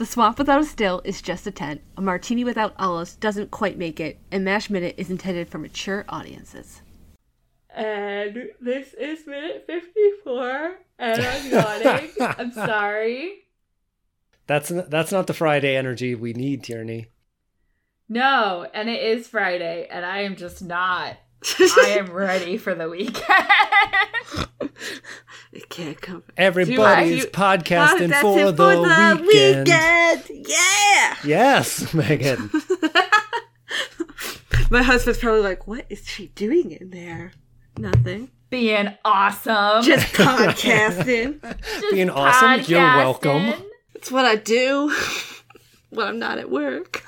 The swamp without a still is just a tent. A martini without olives doesn't quite make it, and Mash Minute is intended for mature audiences. And this is minute 54, and I'm yawning. I'm sorry. That's n- that's not the Friday energy we need, Tierney. No, and it is Friday, and I am just not. I am ready for the weekend. It can't come. Everybody's you- podcasting Podcasting for, the, weekend. weekend. Yeah. Yes, Megan. My husband's probably like, "What is she doing in there?" Nothing. Being awesome. Just podcasting. Just Being awesome. You're welcome. It's what I do when I'm not at work.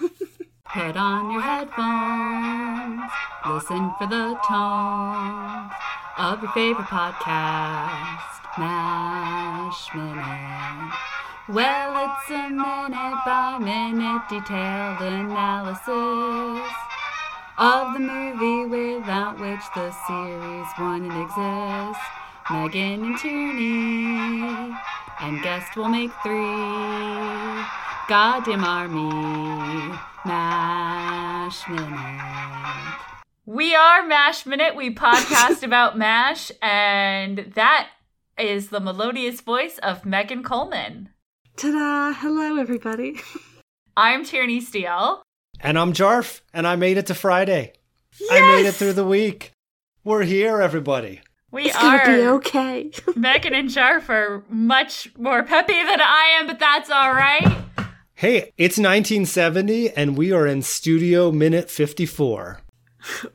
Put on your headphones. Listen for the tones of your favorite podcast, Mash Minute. Well, it's a minute by minute detailed analysis of the movie without which the series wouldn't exist. Megan and Tierney, and guest will make three. Goddamn army, Mash Minute. We are Mash Minute. We podcast about MASH, and that is the melodious voice of Megan Coleman. Ta-da! Hello, everybody. I'm Tierney Steele. And I'm Jarf, and I made it to Friday. I made it through the week. We're here, everybody. We It's are gonna be okay. Megan and Jarf are much more peppy than I am, but that's all right. Hey, it's 1970, and we are in Studio Minute 54.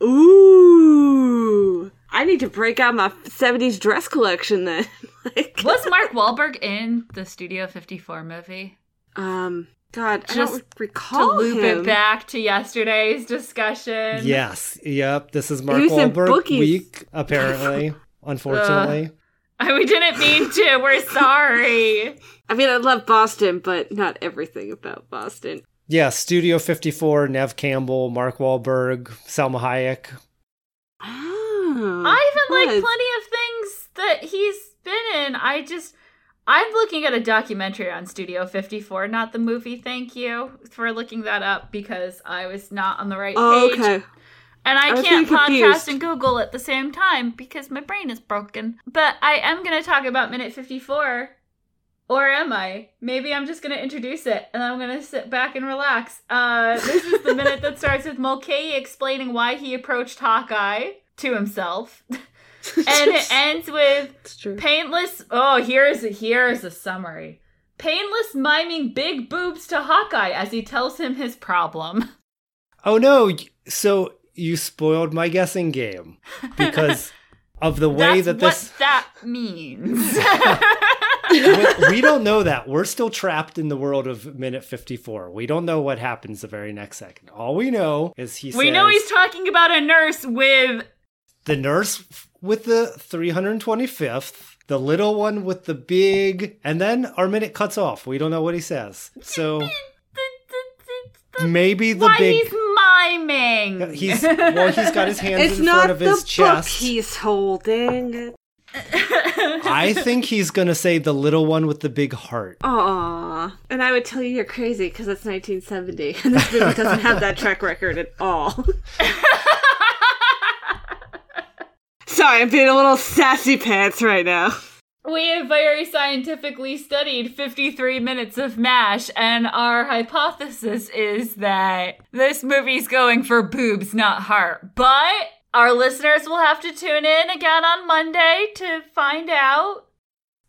Ooh. I need to break out my 70s dress collection then. like, Was Mark Wahlberg in the Studio 54 movie? um, God, I Just don't recall. To loop him. it back to yesterday's discussion. Yes, yep. This is Mark was Wahlberg week, apparently. Unfortunately. We didn't mean to. We're sorry. I mean, I love Boston, but not everything about Boston. yeah, Studio 54, Neve Campbell, Mark Wahlberg, Salma Hayek. Oh, I even like plenty of things that he's been in. I just. I'm looking at a documentary on Studio 54, not the movie. Thank you for looking that up because I was not on the right Oh, page. okay. And I, I can't getting podcast confused. and Google at the same time because my brain is broken. But I am going to talk about minute 54. Or am I? Maybe I'm just going to introduce it and I'm going to sit back and relax. Uh, this is the minute that starts with Mulcahy explaining why he approached Hawkeye to himself. and it ends with painless. Oh, here's a, here's a summary. Painless miming big boobs to Hawkeye as he tells him his problem. Oh no, so you spoiled my guessing game because of the way That's that what this. that means. we, we don't know that. We're still trapped in the world of minute 54. We don't know what happens the very next second. All we know is he we says know he's talking about a nurse with the nurse with the 325th, the little one with the big, and then our minute cuts off. We don't know what he says. So maybe the why big. he's miming. He's well. He's got his hands It's in not front of the his book chest. he's holding. I think he's gonna say the little one with the big heart. Aw. And I would tell you you're crazy because it's 1970 and this movie doesn't have that track record at all. Sorry, I'm being a little sassy pants right now. we have very scientifically studied 53 minutes of MASH, and our hypothesis is that this movie's going for boobs, not heart. But our listeners will have to tune in again on Monday to find out.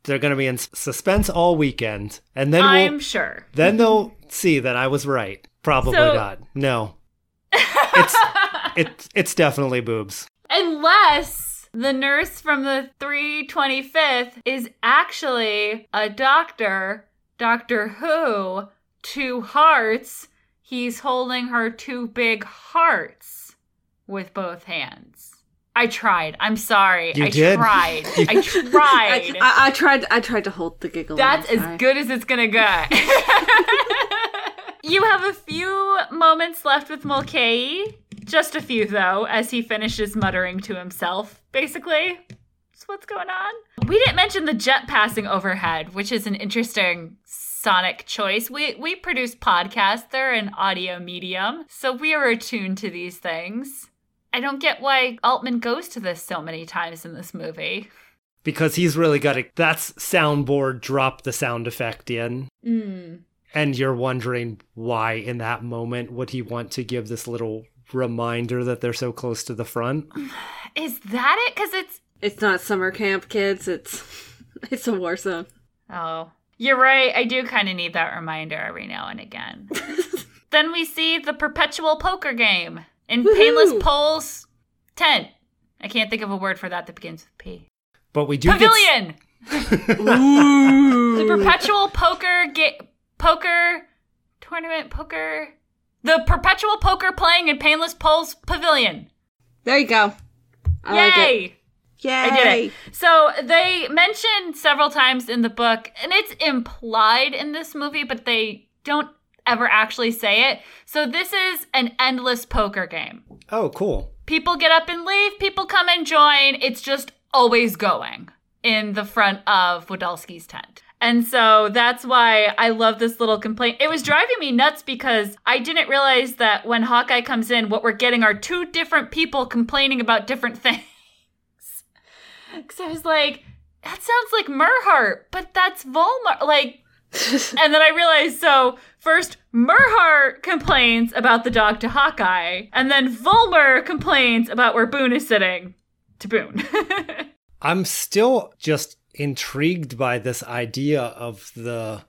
They're gonna be in suspense all weekend, and then I'm we'll sure. then they'll see that I was right. Probably So- not. No, it's it's it's definitely boobs. Unless the nurse from the 325th is actually a doctor, Doctor Who, two hearts. He's holding her two big hearts with both hands. I tried. I'm sorry. You I did? tried. I I, tried. I, I tried. I tried to hold the giggle. That's as good as it's gonna get. you have a few moments left with Mulcahy. Just a few, though, as he finishes muttering to himself, basically. That's what's going on. We didn't mention the jet passing overhead, which is an interesting sonic choice. We we produce podcasts. They're an audio medium, so we are attuned to these things. I don't get why Altman goes to this so many times in this movie. Because he's really got to. That's soundboard. Drop the sound effect in. Mm. And you're wondering why, in that moment, would he want to give this little reminder that they're so close to the front? Is that it? Because it's It's not summer camp, kids. It's it's a war zone. oh, you're right. I do kind of need that reminder every now and again. then we see the perpetual poker game in Woohoo! Painless Pole's tent. I can't think of a word for that that begins with P. But we do Pavilion. Ooh. The perpetual poker ga- poker tournament poker. The perpetual poker playing in Painless Pole's pavilion. There you go. I like it. Yay! Yay! I did it. So they mentioned several times in the book, and it's implied in this movie, but they don't ever actually say it. So this is an endless poker game. Oh, cool. People get up and leave, people come and join. It's just always going in the front of Waldowski's tent. And so that's why I love this little complaint. It was driving me nuts because I didn't realize that when Hawkeye comes in, what we're getting are two different people complaining about different things. Because I was like, that sounds like Murrhardt, but that's Vollmer. Like, and then I realized so first Murrhardt complains about the dog to Hawkeye, and then Vollmer complains about where Boone is sitting to Boone. I'm still just intrigued by this idea of the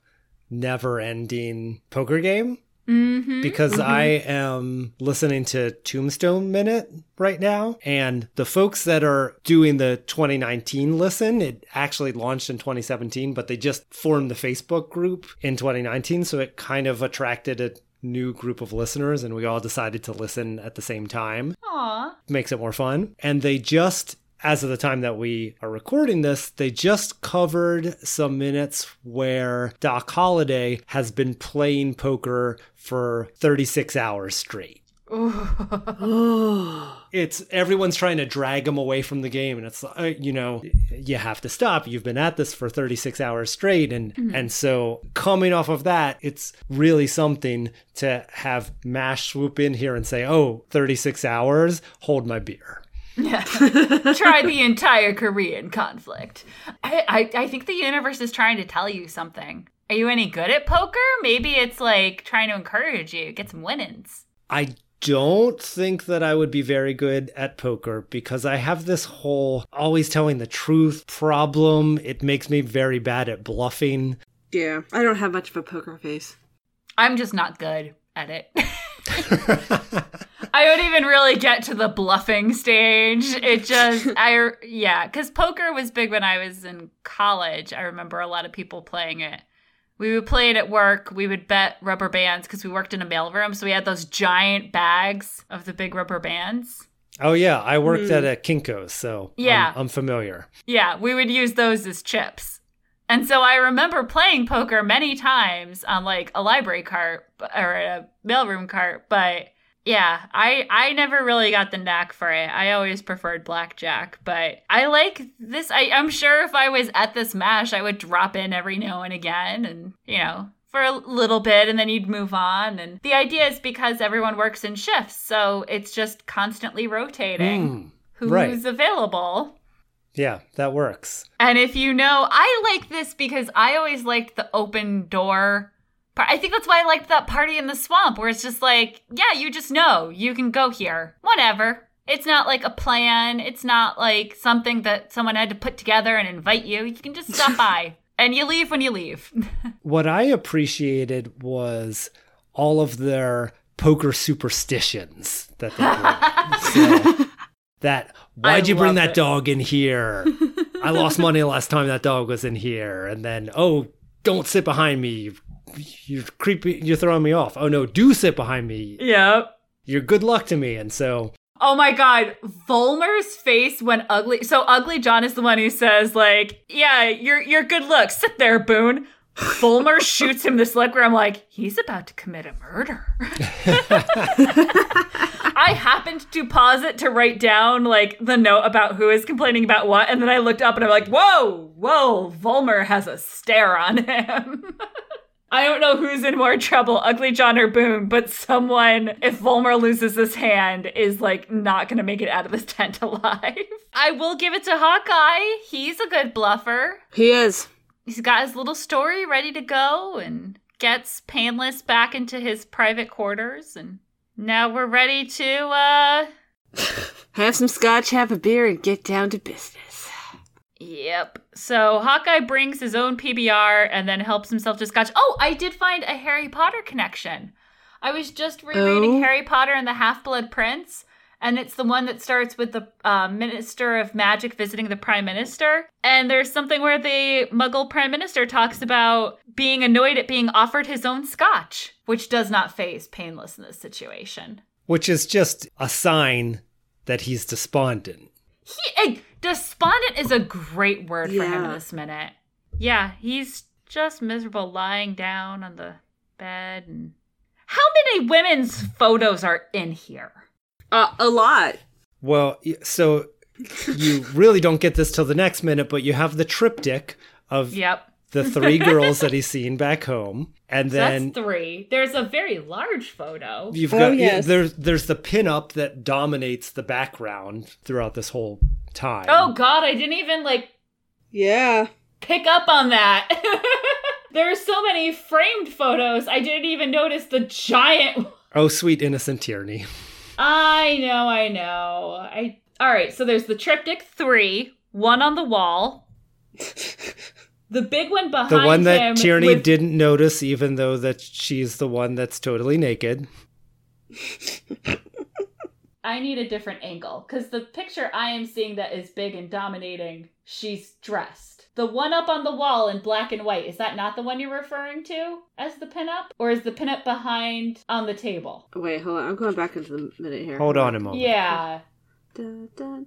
never ending poker game mm-hmm. because I am listening to Tombstone Minute right now. And the folks that are doing the 2019 listen, it actually launched in 2017, but they just formed the Facebook group in 2019. So it kind of attracted a new group of listeners and we all decided to listen at the same time Aw. makes it more fun. And they just, as of the time that we are recording this, they just covered some minutes where Doc Holliday has been playing poker for 36 hours straight. It's everyone's trying to drag him away from the game, and it's uh, you know you have to stop. You've been at this for 36 hours straight, and and so coming off of that, it's really something to have Mash swoop in here and say, "Oh, 36 hours, hold my beer." Yeah. Try the entire Korean conflict. I, I, I think the universe is trying to tell you something. Are you any good at poker? Maybe it's like trying to encourage you, get some winnings. I don't think that I would be very good at poker because I have this whole always telling the truth problem. It makes me very bad at bluffing. Yeah, I don't have much of a poker face. I'm just not good at it. I don't even really get to the bluffing stage. It just, I, yeah, because poker was big when I was in college. I remember a lot of people playing it. We would play it at work. We would bet rubber bands because we worked in a mailroom. So we had those giant bags of the big rubber bands. Oh yeah, I worked mm. at a Kinko's, so Yeah. I'm, I'm familiar. Yeah, we would use those as chips. And so I remember playing poker many times on like a library cart or a mailroom cart, but yeah, I I never really got the knack for it. I always preferred blackjack, but I like this. I, I'm sure if I was at this mash, I would drop in every now and again, and you know. For a little bit, and then you'd move on. And the idea is because everyone works in shifts, so it's just constantly rotating Mm, who's right. available. yeah, that works. And if you know, I like this because I always liked the open door. Part. I think that's why I liked that party in the swamp, where it's just like, yeah, you just know you can go here, whatever. It's not like a plan. It's not like something that someone had to put together and invite you. You can just stop by and you leave when you leave. What I appreciated was all of their poker superstitions that they bring. so, that why'd you bring that it. dog in here? I lost money last time that dog was in here, and then oh, don't sit behind me. You- You're creepy. You're throwing me off. Oh no, do sit behind me. yep. You're good luck to me. And so Oh my god, Vollmer's face when ugly. So ugly John is the one who says like, "Yeah, you're you're good luck. Sit there, Boone." Vollmer shoots him this look where I'm like, he's about to commit a murder. I happened to pause it to write down like the note about who is complaining about what, and then I looked up and I'm like, whoa, whoa, Vollmer has a stare on him. I don't know who's in more trouble, Ugly John or Boone, but someone, if Vollmer loses this hand, is like not gonna make it out of this tent alive. I will give it to Hawkeye. He's a good bluffer. He is. He's got his little story ready to go and gets Painless back into his private quarters and now we're ready to uh Have some scotch, have a beer, and get down to business. Yep. So Hawkeye brings his own PBR and then helps himself to scotch. Oh, I did find a Harry Potter connection. I was just rereading Oh. Harry Potter and the Half Blood Prince, and it's the one that starts with the uh, Minister of Magic visiting the Prime Minister. And there's something where the Muggle Prime Minister talks about being annoyed at being offered his own scotch, which does not phase Painless in this situation. Which is just a sign that he's despondent. He, despondent is a great word for him in this minute. Yeah, he's just miserable lying down on the bed. And how many women's photos are in here? Uh, a lot. Well, so you really don't get this till the next minute, but you have the triptych of Yep. The three girls that he's seen back home, and So then that's three. There's a very large photo. you've Oh, got yes. there's there's the pinup that dominates the background throughout this whole time. Oh God, I didn't even like Yeah. pick up on that. there are so many framed photos. I didn't even notice the giant Oh, sweet innocent Tierney. I know, I know. I all right. So there's the triptych three, one on the wall. The big one behind The one that him Tierney with- didn't notice, even though that she's the one that's totally naked. I need a different angle because the picture I am seeing that is big and dominating, she's dressed. The one up on the wall in black and white, is that not the one you're referring to as the pinup? Or is the pinup behind on the table? Wait, hold on. I'm going back into the minute here. Hold on a moment. Yeah. Da, da,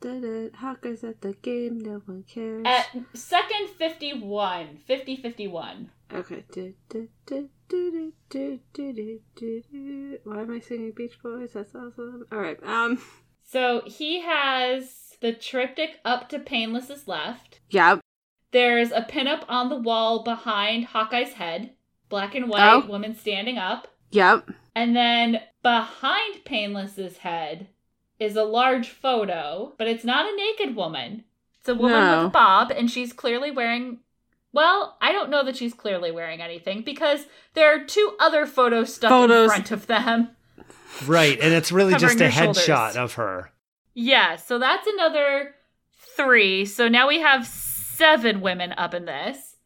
da, Hawkers at the game, no one cares. At second 51. 50 51. Okay. Why am I singing Beach Boys? That's awesome. All right. Um. So he has the triptych up to Painless is left. Yep. There's a pinup on the wall behind Hawkeye's head. Black and white, oh. woman standing up. Yep. And then behind Painless's head, is a large photo, but it's not a naked woman. It's a woman No. with a bob, and she's clearly wearing. Well, I don't know that she's clearly wearing anything because there are two other photos stuck Photos. in front of them. Right, and it's really just a her shoulders. headshot of her. Yeah, so that's another three. So now we have seven women up in this.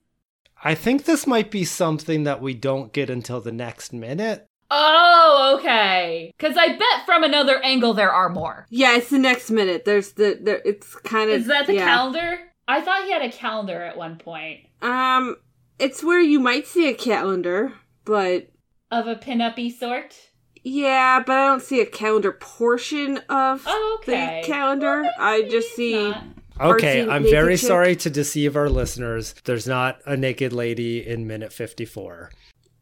I think this might be something that we don't get until the next minute. Oh, okay. Because I bet from another angle there are more. Yeah, it's the next minute. There's the there. It's kind of Is that the yeah. calendar? I thought he had a calendar at one point Um, it's where you might see a calendar, but of a pin-uppy sort. yeah, but I don't see a calendar portion of Oh, okay. the calendar. Well, I just see. not. Okay, I'm very chick. sorry to deceive our listeners. There's not a naked lady in minute 54.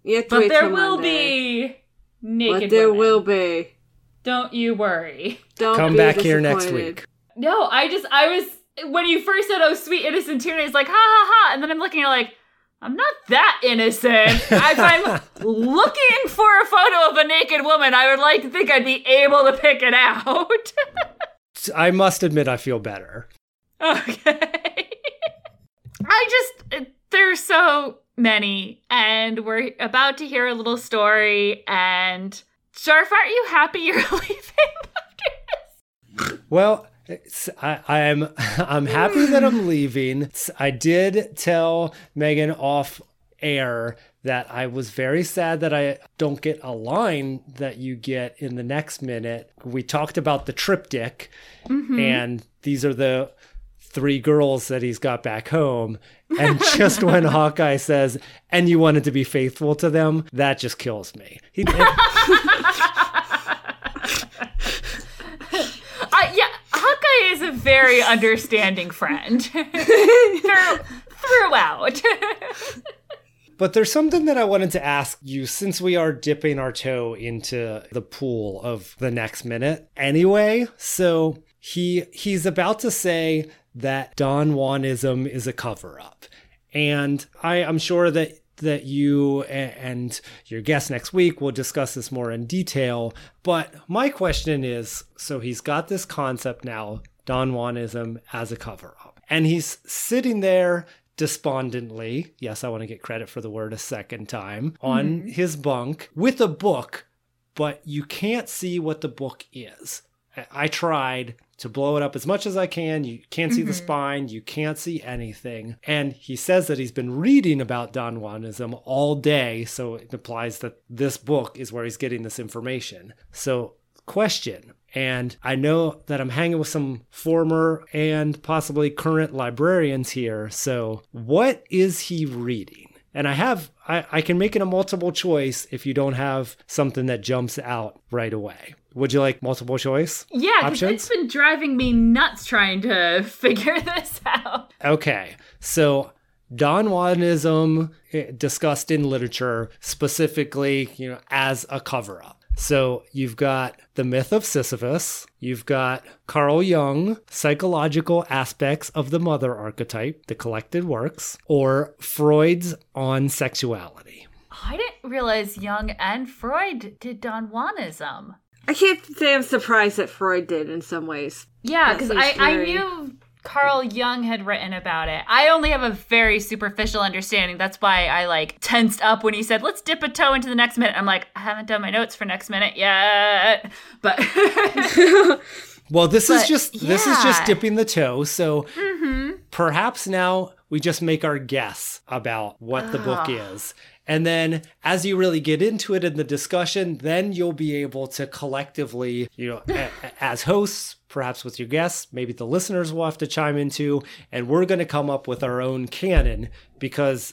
You But there will Monday. be naked But there women. will be. Don't you worry. Don't Come be back here next week. No, I just I was when you first said oh sweet innocent Tierney, it's like ha ha ha, and then I'm looking at like I'm not that innocent. if I'm looking for a photo of a naked woman, I would like to think I'd be able to pick it out. I must admit, I feel better. okay. I just they're so many, and we're about to hear a little story. And Sharf, aren't you happy you're leaving after this? Well, I, I'm I'm happy that I'm leaving. I did tell Megan off air that I was very sad that I don't get a line that you get in the next minute. We talked about the triptych, mm-hmm. and these are the three girls that he's got back home. And just when Hawkeye says, "And you wanted to be faithful to them," that just kills me. He, Uh, yeah, Hawkeye is a very understanding friend Through, throughout. But there's something that I wanted to ask you since we are dipping our toe into the pool of the next minute anyway. So he he's about to say that Don Juanism is a cover up. And I, I'm sure that that you and your guest next week will discuss this more in detail. But my question is so he's got this concept now, Don Juanism as a cover up, and he's sitting there despondently. Yes, I want to get credit for the word a second time on mm-hmm. his bunk with a book, but you can't see what the book is. I tried to blow it up as much as I can. You can't see the mm-hmm. spine, you can't see anything. And he says that he's been reading about Don Juanism all day, so it implies that this book is where he's getting this information. So, question. And I know that I'm hanging with some former and possibly current librarians here. So, what is he reading? And I have, I, I can make it a multiple choice if you don't have something that jumps out right away. Would you like multiple choice? Yeah, because it's been driving me nuts trying to figure this out. Okay, so Don Juanism eh, discussed in literature specifically, you know, as a cover up. So you've got the myth of Sisyphus, you've got Carl Jung, psychological aspects of the mother archetype, the collected works, or Freud's on sexuality. I didn't realize Jung and Freud did Don Juanism. I can't say I'm surprised that Freud did in some ways. Yeah, because I, I knew Carl Jung had written about it. I only have a very superficial understanding. That's why I like tensed up when he said, let's dip a toe into the next minute. I'm like, I haven't done my notes for next minute yet. But Well, this is But, just this is just dipping the toe. So Mm-hmm. Perhaps now we just make our guess about what the book Ah. is. And then as you really get into it in the discussion, then you'll be able to collectively, you know, a- a- as hosts, perhaps with your guests, maybe the listeners will have to chime in too, and we're going to come up with our own canon because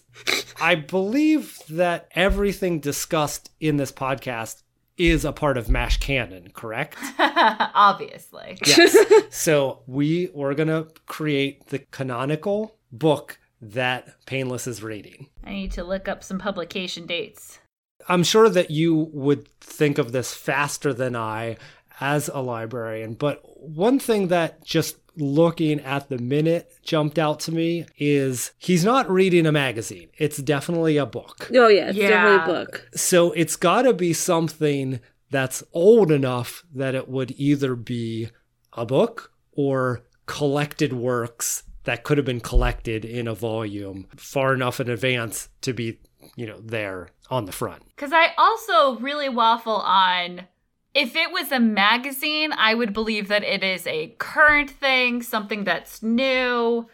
I believe that everything discussed in this podcast is a part of MASH canon, correct? obviously. Yes. so we we're gonna create the canonical book that Painless is reading. I need to look up some publication dates. I'm sure that you would think of this faster than I as a librarian, but one thing that just looking at the minute jumped out to me is he's not reading a magazine. It's definitely a book. Oh yeah, it's Yeah. definitely a book. So it's got to be something that's old enough that it would either be a book or collected works that could have been collected in a volume far enough in advance to be, you know, there on the front. Because I also really waffle on if it was a magazine, I would believe that it is a current thing, something that's new.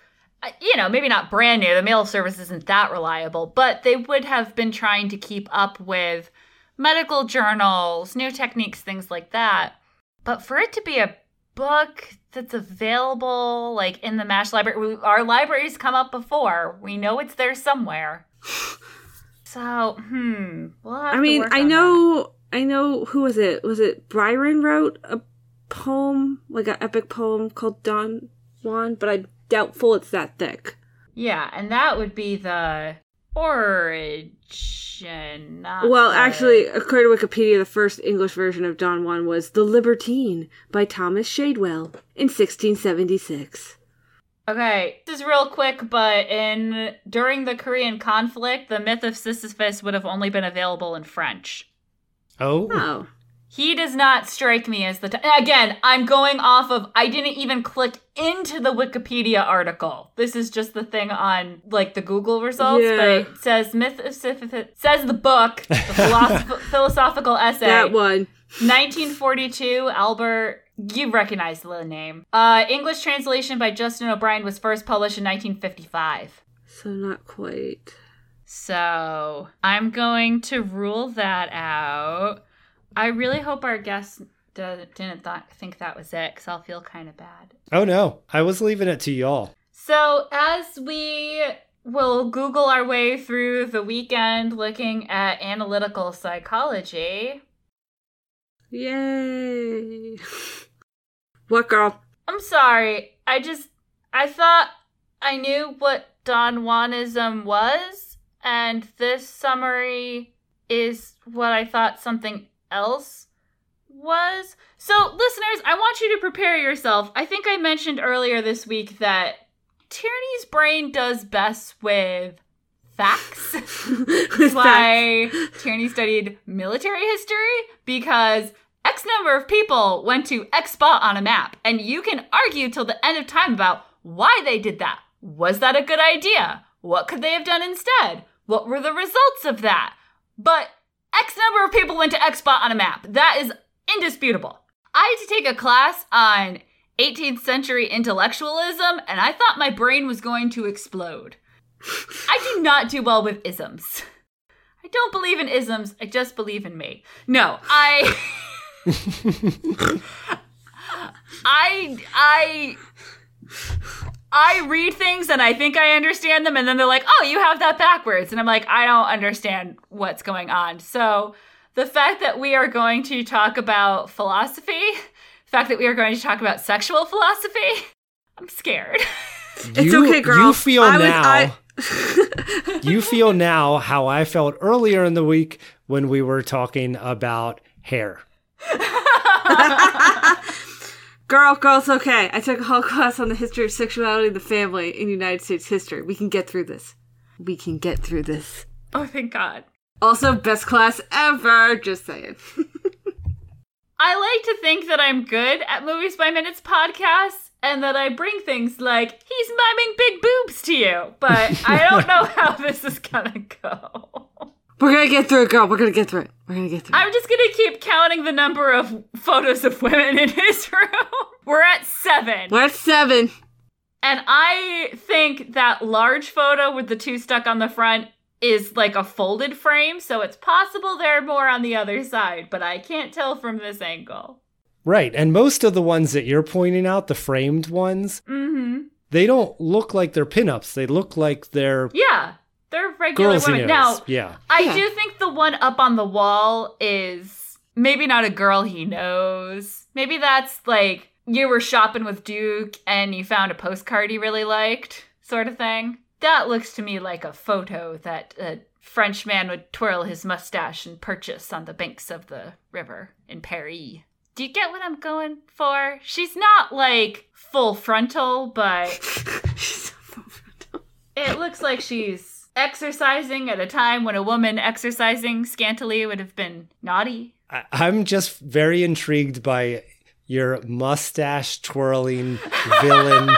Uh, You know, maybe not brand new. The mail service isn't that reliable, but they would have been trying to keep up with medical journals, new techniques, things like that. But for it to be a book that's available, like in the MASH library, we- our libraries come up before. We know it's there somewhere. So, hmm. We'll I mean, I know, I know. Who was it? Was it Byron wrote a poem, like an epic poem called Don Juan? But I'm doubtful it's that thick. Yeah, and that would be the origin. Not Well, actually, according to Wikipedia, the first English version of Don Juan was "The Libertine" by Thomas Shadwell in 1676. Okay, this is real quick, but in during the Korean conflict, the myth of Sisyphus would have only been available in French. Oh, Oh, He does not strike me as the t- again. I'm going off of. I didn't even click into the Wikipedia article. This is just the thing on like the Google results. Yeah. But it says myth of Sisyphus. Says the book, the philosoph- philosophical essay. that one. 1942, Albert. You recognize the name. Uh, English translation by Justin O'Brien was first published in 1955. So not quite. So I'm going to rule that out. I really hope our guest do- didn't th- think that was it, because I'll feel kind of bad. oh no, I was leaving it to y'all. So as we will Google our way through the weekend looking at analytical psychology, Yay! what girl? I'm sorry. I just I thought I knew what Don Juanism was, and this summary is what I thought something else was. So, listeners, I want you to prepare yourself. I think I mentioned earlier this week that Tierney's brain does best with facts. That's why Tierney studied military history because X number of people went to X spot on a map, and you can argue till the end of time about why they did that. Was that a good idea? What could they have done instead? What were the results of that? But X number of people went to X spot on a map. That is indisputable. I had to take a class on 18th century intellectualism, and I thought my brain was going to explode. I do not do well with isms. I don't believe in isms, I just believe in me. No, I. I. I. I read things and I think I understand them, and then they're like, oh, you have that backwards. And I'm like, I don't understand what's going on. So the fact that we are going to talk about philosophy, the fact that we are going to talk about sexual philosophy, I'm scared. It's you, okay, girl. You feel I was- now. I- you feel now how I felt earlier in the week when we were talking about hair. Girl, girl's okay. I took a whole class on the history of sexuality in the family in United States history. We can get through this. We can get through this. oh, thank God. Also, best class ever. Just saying. I like to think that I'm good at Movies by Minutes podcasts and that I bring things like, he's miming big boobs to you, but I don't know how this is gonna go. We're gonna get through it, girl. We're gonna get through it. We're gonna get through it. I'm just gonna keep counting the number of photos of women in his room. We're at seven. We're at seven. And I think that large photo with the two stuck on the front is like a folded frame, so it's possible there are more on the other side, but I can't tell from this angle. Right. And most of the ones that you're pointing out, the framed ones, Mm-hmm. they don't look like they're pinups. They look like they're Yeah, they're regular girls he women. knows. Now, yeah. I Yeah. do think the one up on the wall is maybe not a girl he knows. Maybe that's like you were shopping with Duke and you found a postcard he really liked, sort of thing. That looks to me like a photo that a French man would twirl his mustache and purchase on the banks of the river in Paris. Do you get what I'm going for? She's not like full frontal, but it looks like she's exercising at a time when a woman exercising scantily would have been naughty. I- I'm just very intrigued by your mustache twirling villain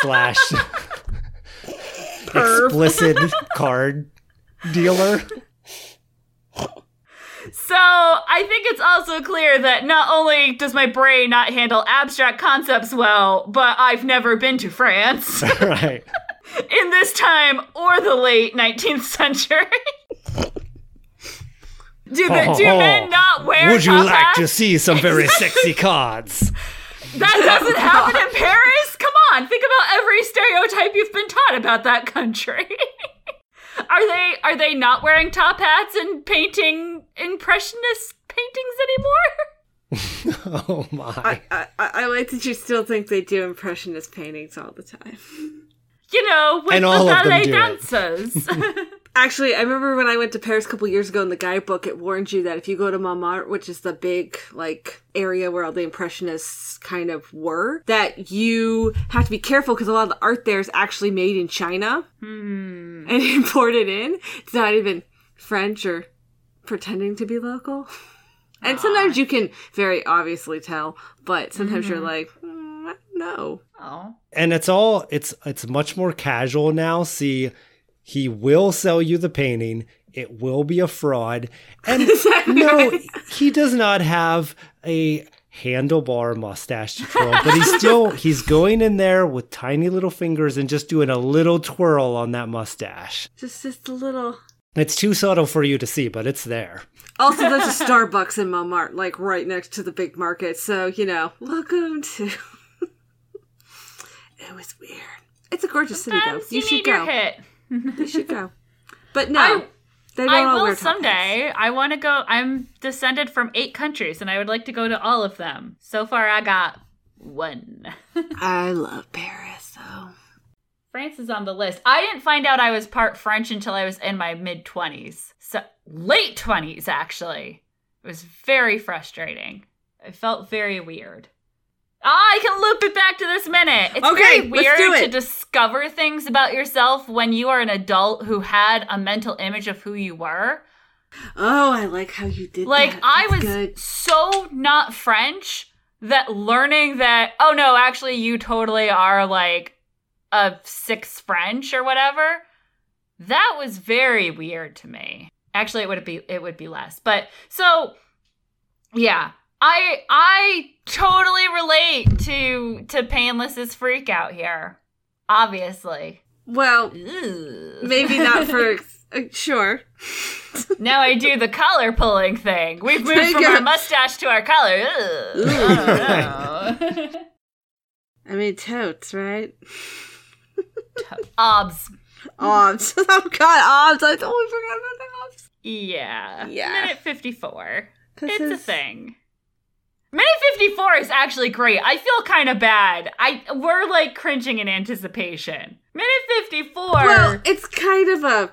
slash explicit card dealer. So I think it's also clear that not only does my brain not handle abstract concepts well, but I've never been to France right. In this time or the late 19th century. do, the, oh, do oh. men not wear Would you top like to hats? see some very sexy cards? That doesn't happen in Paris. Come on, think about every stereotype you've been taught about that country. are they are they not wearing top hats and painting impressionist paintings anymore? Oh my. I, I, I I like that you still think they do impressionist paintings all the time. You know, with And the all of them ballet do dancers. Actually, I remember when I went to Paris a couple years ago in the guidebook, it warned you that if you go to Montmartre, which is the big, like, area where all the Impressionists kind of were, that you have to be careful because a lot of the art there is actually made in China hmm. and imported in. It's not even French or pretending to be local. And sometimes you can very obviously tell, but sometimes you're like, I don't know. Oh. and it's all it's it's much more casual now see he will sell you the painting it will be a fraud and no he does not have a handlebar mustache to twirl but he's still he's going in there with tiny little fingers and just doing a little twirl on that mustache Just, just a little. it's too subtle for you to see but it's there Also, there's a Starbucks in Montmartre, like right next to the big market. So, you know, welcome to. It was weird. It's a gorgeous city, though. Sometimes You, you, should need go. hit. You should go. But no, I- I will wear top hats. someday. I want to go. I'm descended from eight countries, and I would like to go to all of them. So far, I got one. I love Paris, though. France is on the list. I didn't find out I was part French until I was in my mid 20s. So, late 20s, actually. It was very frustrating. I felt very weird. Ah, I can loop it back to this minute. It's Okay, very let's do weird to discover things about yourself when you are an adult who had a mental image of who you were. Oh, I like how you did that. Like that. I was good. so not French that learning that oh no, actually you totally are like a six French or whatever. That was very weird to me. Actually, it would be it would be less. But so yeah, I I totally relate to to Painless's freak out here. Obviously. Well, maybe not for uh, sure. Now I do the collar pulling thing. We've moved There from our mustache to our collar. I don't know. I mean, totes, right? Obs. Obs. oh God, obs. I totally forgot about the obs. Yeah. Yeah. Minute 54. This it's a thing. Minute 54 is actually great. I feel kind of bad. I we're like cringing in anticipation. Minute 54. Well, it's kind of a.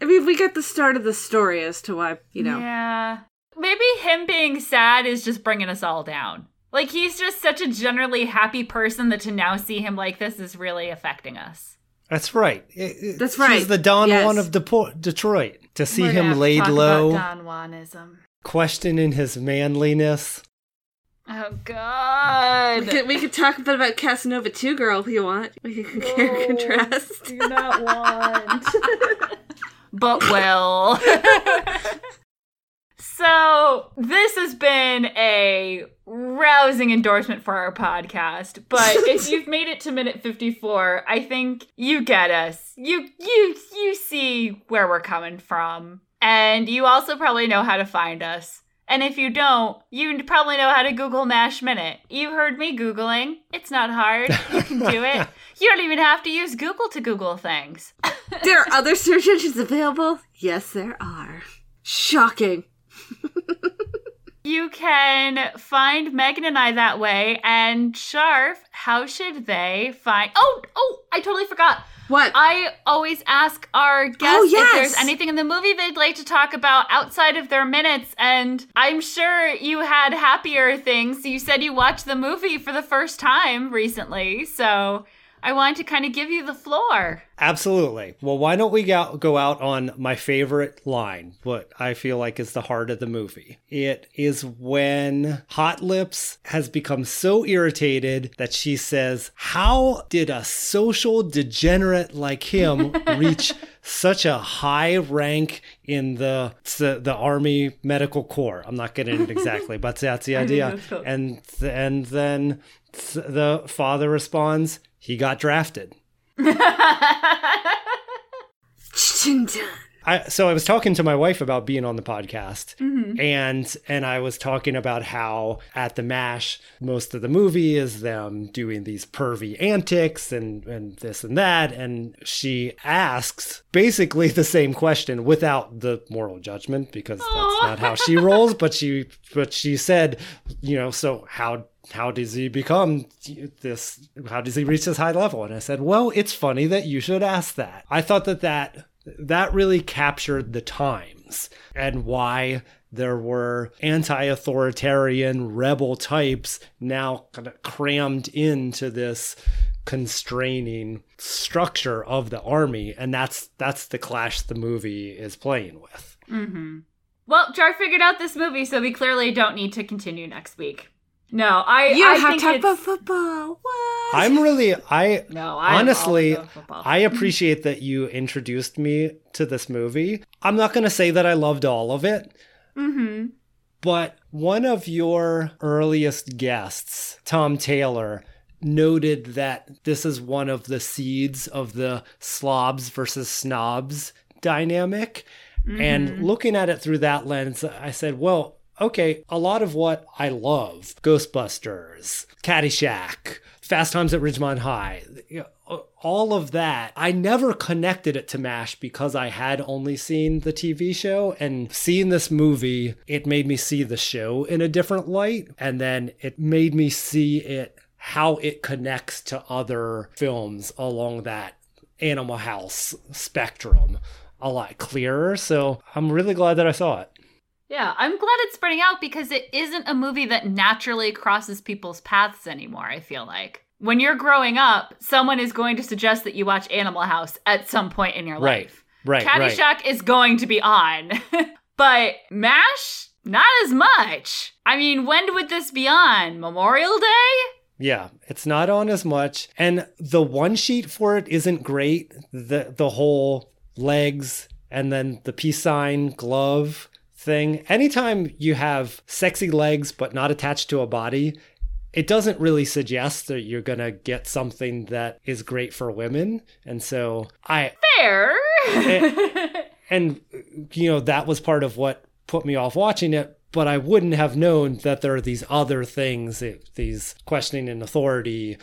I mean, we get the start of the story as to why you know. Yeah. Maybe him being sad is just bringing us all down. Like he's just such a generally happy person that to now see him like this is really affecting us. That's right. It- it- That's He's right. the Don Yes. Juan of Depo- Detroit. To see We're gonna have him to laid talk about low, Don Juanism. questioning his manliness. Oh We God. could, we could talk a bit about Casanova too, girl, if you want. We can compare and oh, contrast. Do not want. but will. so this has been a rousing endorsement for our podcast. But if you've made it to minute 54, I think you get us. You you you see where we're coming from. And you also probably know how to find us. And if you don't, you probably know how to Google MASH Minute. You heard me Googling. It's not hard. You can do it. You don't even have to use Google to Google things. there are other search engines available? Yes, there are. Shocking. You can find Megan and I that way. And Sharf, how should they find? Oh, oh, I totally forgot. What? I always ask our oh, guests Oh, if there's anything in the movie they'd like to talk about outside of their minutes. And I'm sure you had happier things. You said you watched the movie for the first time recently. So I wanted to kind of give you the floor. Absolutely. Well, why don't we go, go out on my favorite line, what I feel like is the heart of the movie? It is when Hot Lips has become so irritated that she says, How did a social degenerate like him reach such a high rank in the the, the army medical corps? I'm not getting it exactly, but that's the idea. And and then the father responds, He got drafted. I, so I was talking to my wife about being on the podcast, Mm-hmm. and and I was talking about how at the Mash most of the movie is them doing these pervy antics and and this and that, and she asks basically the same question without the moral judgment because that's not how she rolls. But she but she said, you know, so how how does he become this how does he reach this high level and i said well it's funny that you should ask that i thought that that that really captured the times and why there were anti-authoritarian rebel types now kind of crammed into this constraining structure of the army and that's that's the clash the movie is playing with Mm-hmm. Well, Jar figured out this movie, so we clearly don't need to continue next week. No, I. You I have think to talk about football. What? i'm really i No, I'm honestly i appreciate that you introduced me to this movie i'm not going to say that i loved all of it Mm-hmm. but one of your earliest guests tom taylor noted that this is one of the seeds of the slobs versus snobs dynamic and looking at it through that lens i said well okay a lot of what i love ghostbusters caddyshack fast times at ridgemont high you know, all of that i never connected it to mash because i had only seen the tv show and seeing this movie it made me see the show in a different light and then it made me see it how it connects to other films along that animal house spectrum a lot clearer so i'm really glad that i saw it Yeah, I'm glad it's spreading out because it isn't a movie that naturally crosses people's paths anymore, I feel like. When you're growing up, someone is going to suggest that you watch Animal House at some point in your Right. life. Right, right. Caddyshack is going to be on. but MASH, not as much. I mean, when would this be on? Memorial Day? Yeah, it's not on as much. And the one sheet for it isn't great. The the whole legs and then the peace sign glove thing. Anytime you have sexy legs but not attached to a body, it doesn't really suggest that you're going to get something that is great for women. And so I Fair. Eh, and you know that was part of what put me off watching it but i wouldn't have known that there are these other things it- these questioning in authority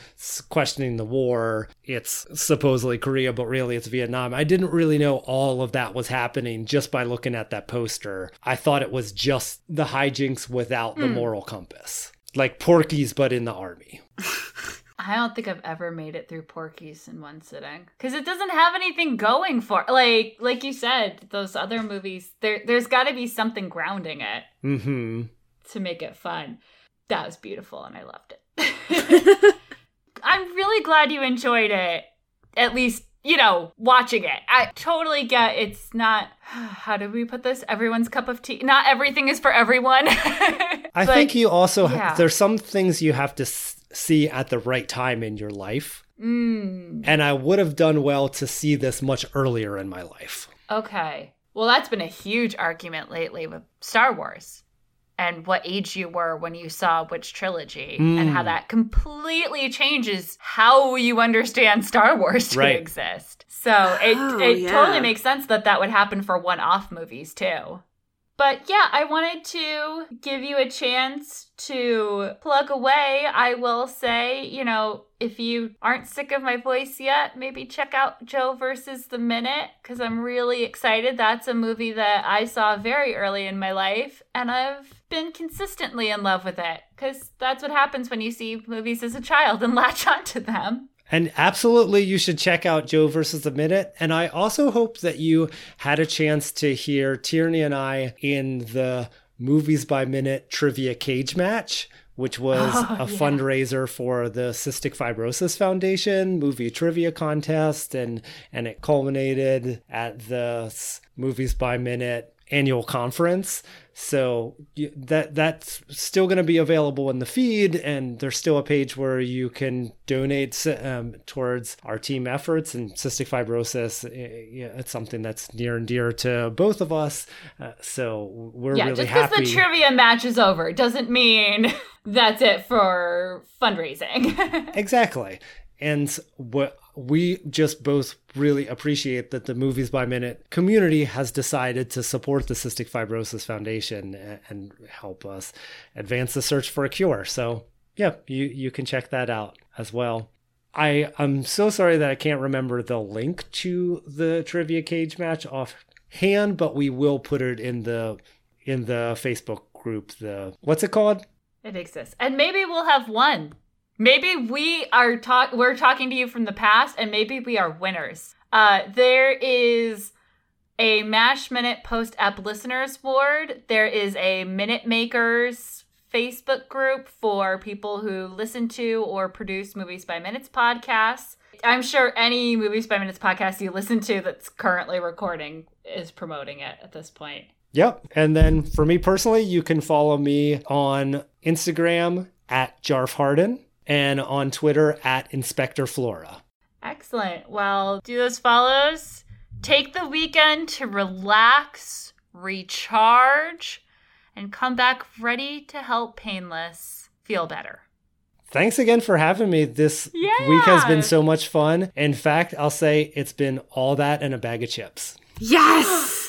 questioning the war. It's supposedly korea but really it's vietnam. I didn't really know all of that was happening just by looking at that poster. I thought it was just the hijinks without the hmm. moral compass. Like porky's but in the army I don't think I've ever made it through Porky's in one sitting because it doesn't have anything going for like like you said those other movies there there's got to be something grounding it mm-hmm to make it fun. That was beautiful and I loved it. I'm really glad you enjoyed it. At least, you know, watching it. I totally get it's not how do we put this? Everyone's cup of tea. Not everything is for everyone. I But- think you also yeah. there's some things you have to s- see at the right time in your life. Mm, And I would have done well to see this much earlier in my life. okay. Well, that's been a huge argument lately with Star Wars and what age you were when you saw which trilogy and how Mm. that completely changes how you understand Star Wars to Right. exist. So it, Oh, it yeah. totally makes sense that that would happen for one off movies too. But yeah, I wanted to give you a chance to plug away. I will say, you know, if you aren't sick of my voice yet, maybe check out Joe versus the Minute because I'm really excited. That's a movie that I saw very early in my life and I've been consistently in love with it because that's what happens when you see movies as a child and latch onto them. And absolutely, you should check out Joe versus the Minute. And I also hope that you had a chance to hear Tierney and I in the Movies by Minute trivia cage match, which was Oh, a yeah. fundraiser for the Cystic Fibrosis Foundation movie trivia contest. And, and it culminated at the Movies by Minute annual conference. So that that's still going to be available in the feed, and there's still a page where you can donate um, towards our team efforts. And cystic fibrosis, eh, it's something that's near and dear to both of us. Uh, so we're yeah, really just because the trivia match is over doesn't mean that's it for fundraising. Exactly. And what we just both really appreciate that the Movies by Minute community has decided to support the Cystic Fibrosis Foundation and help us advance the search for a cure. So, yeah, you, you can check that out as well. I I'm so sorry that I can't remember the link to the trivia cage match offhand, but we will put it in the in the Facebook group. The what's it called? it exists, and maybe we'll have one. Maybe we are talk. We're talking to you from the past, and maybe we are winners. Uh, there is a Mash Minute Post App Listeners Board. There is a Minute Makers Facebook group for people who listen to or produce Movies by Minutes podcasts. I'm sure any Movies by Minutes podcast you listen to that's currently recording is promoting it at this point. Yep. And then for me personally, you can follow me on Instagram at Jarf Harden and on Twitter at Inspector Flora. Excellent. Well, do as follows take the weekend to relax, recharge, and come back ready to help Painless feel better. Thanks again for having me. This Yeah. week has been so much fun. In fact, I'll say it's been all that and a bag of chips. Yes!